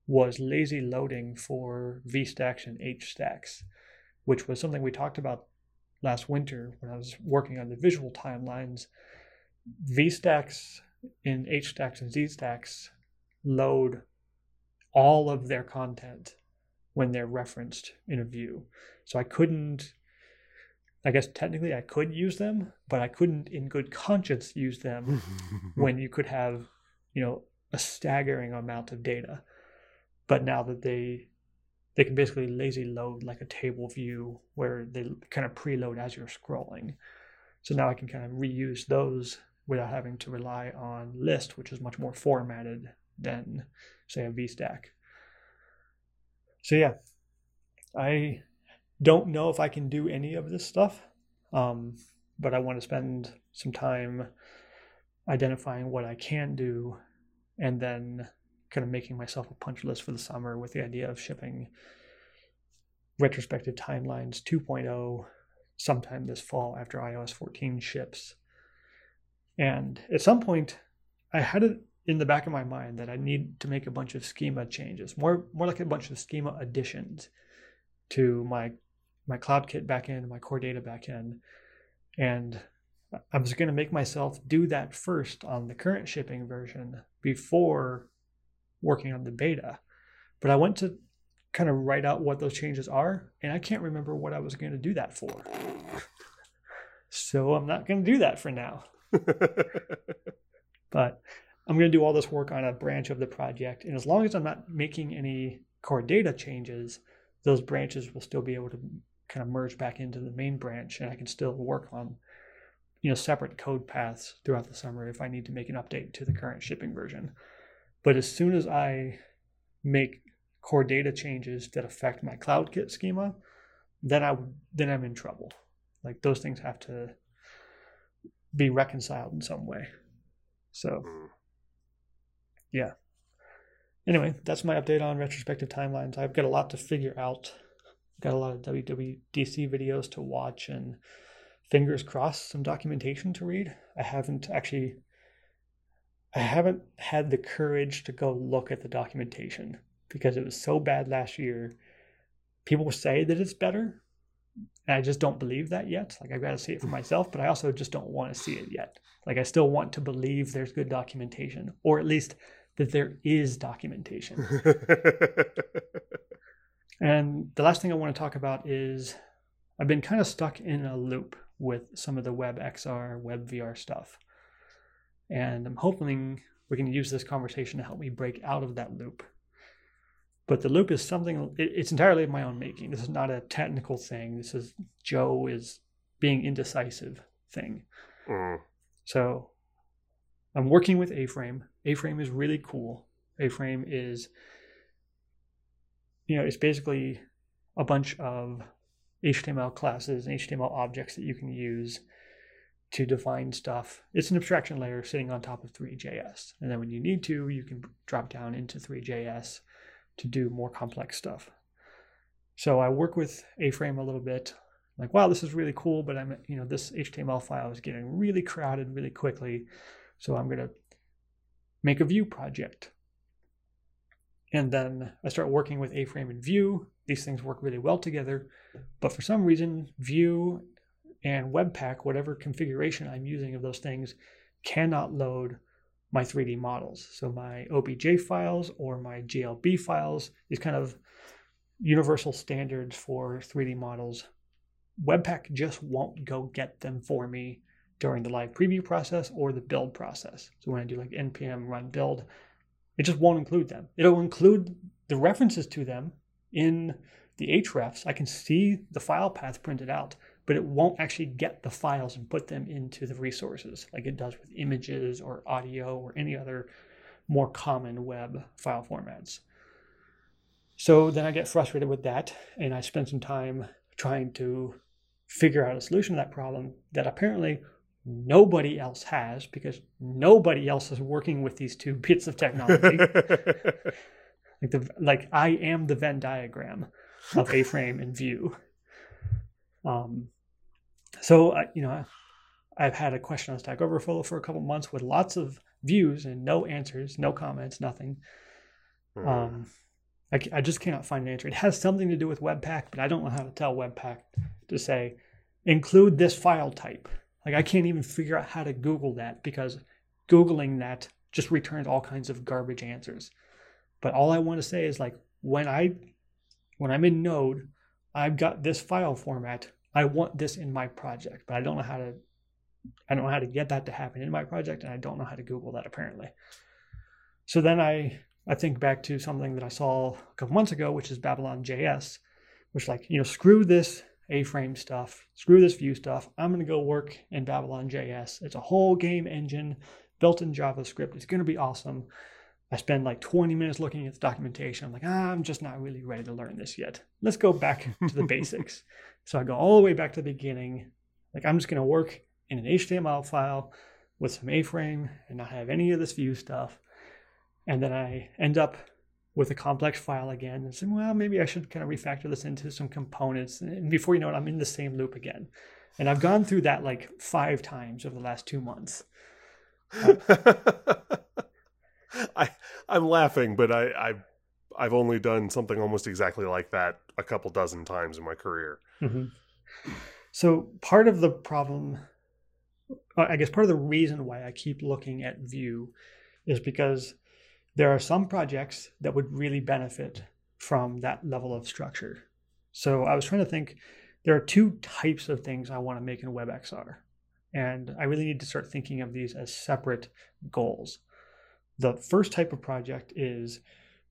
was lazy loading for V stacks and H stacks, which was something we talked about last winter when I was working on the visual timelines. VStacks in H stacks and Z stacks load all of their content when they're referenced in a view. So I couldn't, I guess technically I could use them, but I couldn't in good conscience use them (laughs) when you could have, you know, a staggering amount of data. But now that they they can basically lazy load like a table view where they kind of preload as you're scrolling. So now I can kind of reuse those without having to rely on list, which is much more formatted than say a VStack. So yeah, I don't know if I can do any of this stuff, um, but I want to spend some time identifying what I can do and then kind of making myself a punch list for the summer with the idea of shipping retrospective timelines 2.0 sometime this fall after iOS 14 ships. And at some point, I had it in the back of my mind that I need to make a bunch of schema changes, more more like a bunch of schema additions to my my CloudKit backend, my core data backend, and I was going to make myself do that first on the current shipping version before working on the beta. But I went to kind of write out what those changes are, and I can't remember what I was going to do that for. So I'm not going to do that for now. (laughs) but I'm going to do all this work on a branch of the project. And as long as I'm not making any core data changes, those branches will still be able to kind of merge back into the main branch and I can still work on you know separate code paths throughout the summer if I need to make an update to the current shipping version. But as soon as I make core data changes that affect my CloudKit schema, then I then I'm in trouble. Like those things have to be reconciled in some way. So hmm yeah. Anyway, that's my update on retrospective timelines. I've got a lot to figure out. Got a lot of WWDC videos to watch and fingers crossed some documentation to read. I haven't actually I haven't had the courage to go look at the documentation because it was so bad last year. People say that it's better, and I just don't believe that yet. Like I've got to see it for myself, but I also just don't want to see it yet. Like I still want to believe there's good documentation, or at least that there is documentation. (laughs) and the last thing I want to talk about is I've been kind of stuck in a loop with some of the WebXR, WebVR stuff. And I'm hoping we can use this conversation to help me break out of that loop. But the loop is something, it's entirely of my own making. This is not a technical thing. This is Joe is being indecisive thing. Mm. So I'm working with A-Frame. A-Frame is really cool. A-Frame is, you know, it's basically a bunch of HTML classes and HTML objects that you can use to define stuff. It's an abstraction layer sitting on top of Three.js. And then when you need to, you can drop down into Three.js to do more complex stuff. So I work with A-Frame a little bit. Like, wow, this is really cool, but I'm, you know, this HTML file is getting really crowded really quickly. So I'm going to make a Vue project. And then I start working with A-Frame and Vue. These things work really well together. But for some reason, Vue and Webpack, whatever configuration I'm using of those things, cannot load my 3D models. So my OBJ files or my GLB files, these kind of universal standards for 3D models, Webpack just won't go get them for me during the live preview process or the build process. So when I do like npm run build, it just won't include them. It'll include the references to them in the hrefs. I can see the file path printed out, but it won't actually get the files and put them into the resources like it does with images or audio or any other more common web file formats. So then I get frustrated with that and I spend some time trying to figure out a solution to that problem that apparently nobody else has because nobody else is working with these two (laughs) bits of technology. (laughs) like the like I am the Venn diagram. of (laughs) A-frame and Vue. Um, so I, you know, I've had a question on Stack Overflow for a couple months with lots of views and no answers, no comments, nothing. Mm. Um, I, I just cannot find an answer. It has something to do with Webpack, but I don't know how to tell Webpack to say include this file type. Like I can't even figure out how to Google that because Googling that just returns all kinds of garbage answers. But all I want to say is like when I when I'm in Node, I've got this file format. I want this in my project, but I don't know how to I don't know how to get that to happen in my project, and I don't know how to Google that apparently. So then I I think back to something that I saw a couple months ago, which is Babylon JS, which like you know screw this A-frame stuff, screw this Vue stuff. I'm gonna go work in Babylon JS. It's a whole game engine built in JavaScript. It's gonna be awesome. I spend like 20 minutes looking at the documentation. I'm like, ah, I'm just not really ready to learn this yet. Let's go back (laughs) to the basics. So I go all the way back to the beginning. Like I'm just gonna work in an HTML file with some A-frame and not have any of this Vue stuff. And then I end up with a complex file again and say, well, maybe I should kind of refactor this into some components. And before you know it, I'm in the same loop again. And I've gone through that like five times over the last two months. (laughs) I I'm laughing, but I, I I've only done something almost exactly like that a couple dozen times in my career. Mm-hmm. So part of the problem uh, I guess part of the reason why I keep looking at Vue is because there are some projects that would really benefit from that level of structure. So I was trying to think there are two types of things I want to make in WebXR. And I really need to start thinking of these as separate goals. The first type of project is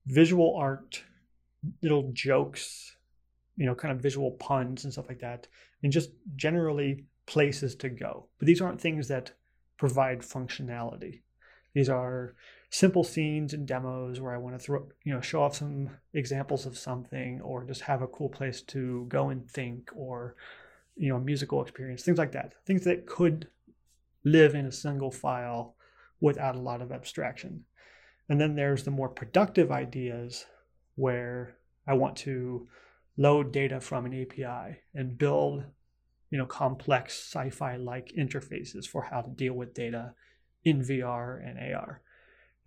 visual art, little jokes, you know, kind of visual puns and stuff like that, and just generally places to go. But these aren't things that provide functionality. These are simple scenes and demos where I want to throw, you know, show off some examples of something or just have a cool place to go and think or, you know, a musical experience, things like that. Things that could live in a single file without a lot of abstraction. And then there's the more productive ideas where I want to load data from an API and build you know complex sci-fi like interfaces for how to deal with data in VR and AR.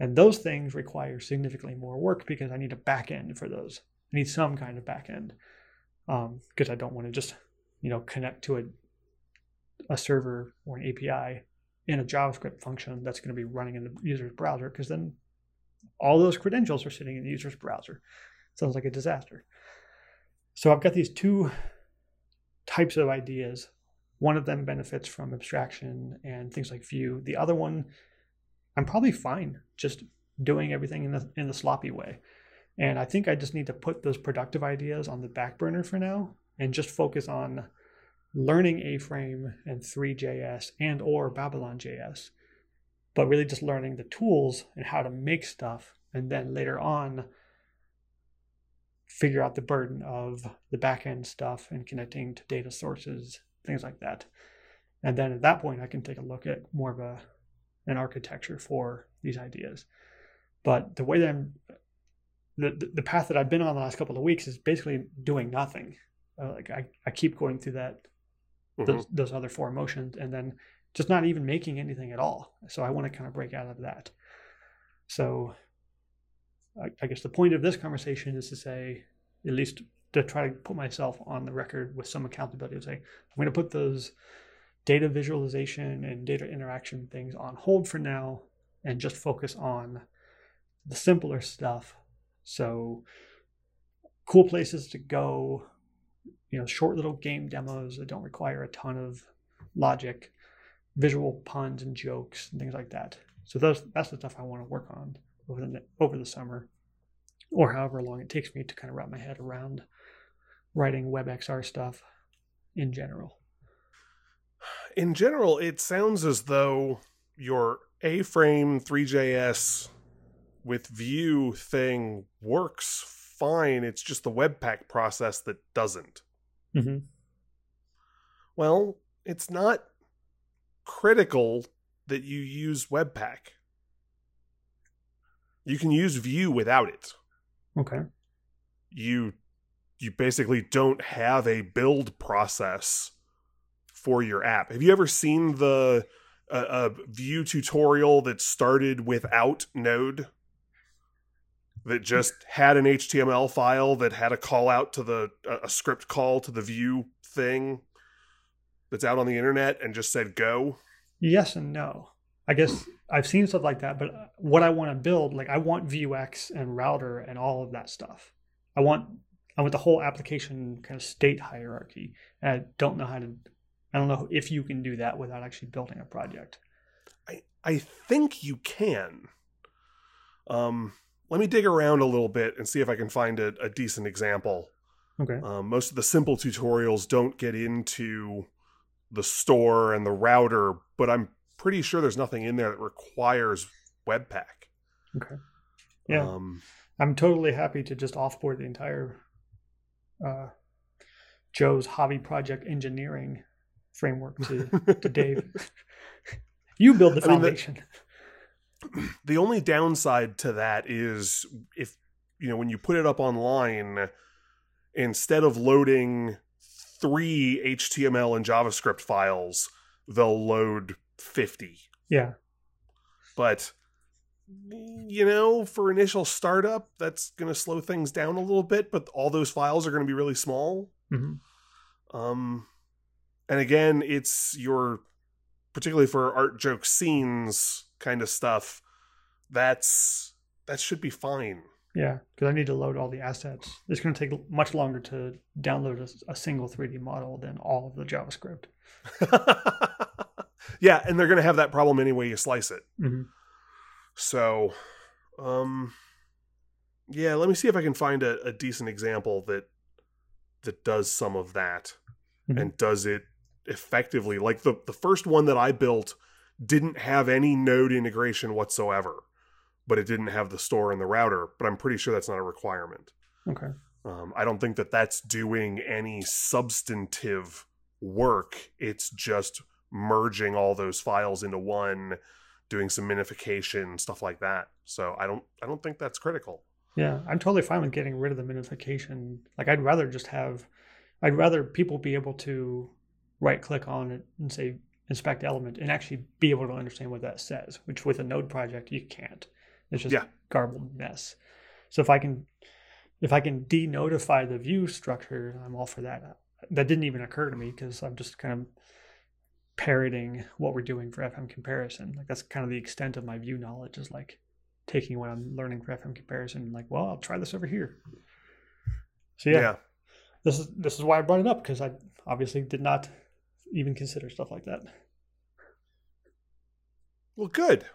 And those things require significantly more work because I need a backend for those. I need some kind of backend because um, I don't want to just you know connect to a a server or an API in a JavaScript function that's going to be running in the user's browser because then all those credentials are sitting in the user's browser. Sounds like a disaster. So I've got these two types of ideas. One of them benefits from abstraction and things like Vue. The other one, I'm probably fine just doing everything in the in the sloppy way. And I think I just need to put those productive ideas on the back burner for now and just focus on learning A-frame and Three.js and or Babylon.js, but really just learning the tools and how to make stuff. And then later on, figure out the burden of the backend stuff and connecting to data sources, things like that. And then at that point, I can take a look at more of a an architecture for these ideas. But the way that I'm, the, the path that I've been on the last couple of weeks is basically doing nothing. Uh, like I, I keep going through that, mm-hmm. those, those other four emotions and then just not even making anything at all. So I want to kind of break out of that. So I, I guess the point of this conversation is to say, at least to try to put myself on the record with some accountability to say, I'm going to put those data visualization and data interaction things on hold for now and just focus on the simpler stuff. So, cool places to go, you know, short little game demos that don't require a ton of logic, visual puns and jokes and things like that. So those that's the stuff I want to work on over the over the summer, or however long it takes me to kind of wrap my head around writing WebXR stuff in general. In general, it sounds as though your A-frame Three.js with Vue thing works fine. It's just the Webpack process that doesn't. Mm-hmm. Well, it's not critical that you use Webpack. You can use Vue without it. Okay. You you basically don't have a build process for your app. Have you ever seen the uh, a Vue tutorial that started without Node? That just had an HTML file that had a call out to the a script call to the Vue thing that's out on the internet and just said go. Yes and no. I guess I've seen stuff like that, but what I want to build, like I want Vuex and router and all of that stuff. I want I want the whole application kind of state hierarchy. And I don't know how to I don't know if you can do that without actually building a project. I I think you can. Um let me dig around a little bit and see if I can find a, a decent example. Okay. Um, most of the simple tutorials don't get into the store and the router, but I'm pretty sure there's nothing in there that requires Webpack. Okay. Yeah. Um, I'm totally happy to just offboard the entire uh, Joe's hobby project engineering framework to, to (laughs) Dave. you build the foundation. I mean, the, (clears throat) the only downside to that is if you know when you put it up online, instead of loading three HTML and JavaScript files, they'll load 50. Yeah. But you know, for initial startup, that's going to slow things down a little bit, but all those files are going to be really small. Mm-hmm. Um and again, it's your particularly for art joke scenes kind of stuff. That's that should be fine. Yeah, because I need to load all the assets. It's going to take much longer to download a, a single 3D model than all of the JavaScript. (laughs) yeah, and they're going to have that problem anyway you slice it. Mm-hmm. So, um, yeah, let me see if I can find a, a decent example that that does some of that mm-hmm. and does it effectively. Like the the first one that I built didn't have any node integration whatsoever, but it didn't have the store and the router. But I'm pretty sure that's not a requirement. Okay. Um, I don't think that that's doing any substantive work. It's just merging all those files into one, doing some minification, stuff like that. So I don't I don't think that's critical. Yeah, I'm totally fine with getting rid of the minification. Like I'd rather just have I'd rather people be able to right click on it and say inspect element and actually be able to understand what that says, which with a node project you can't. It's just yeah. garbled mess. So if I can if I can denotify the Vue structure, I'm all for that. That didn't even occur to me because I'm just kind of parroting what we're doing for FM comparison. Like that's kind of the extent of my Vue knowledge is like taking what I'm learning for FM comparison and like, well, I'll try this over here. So yeah, yeah. this is this is why I brought it up because I obviously did not even consider stuff like that. Well, good.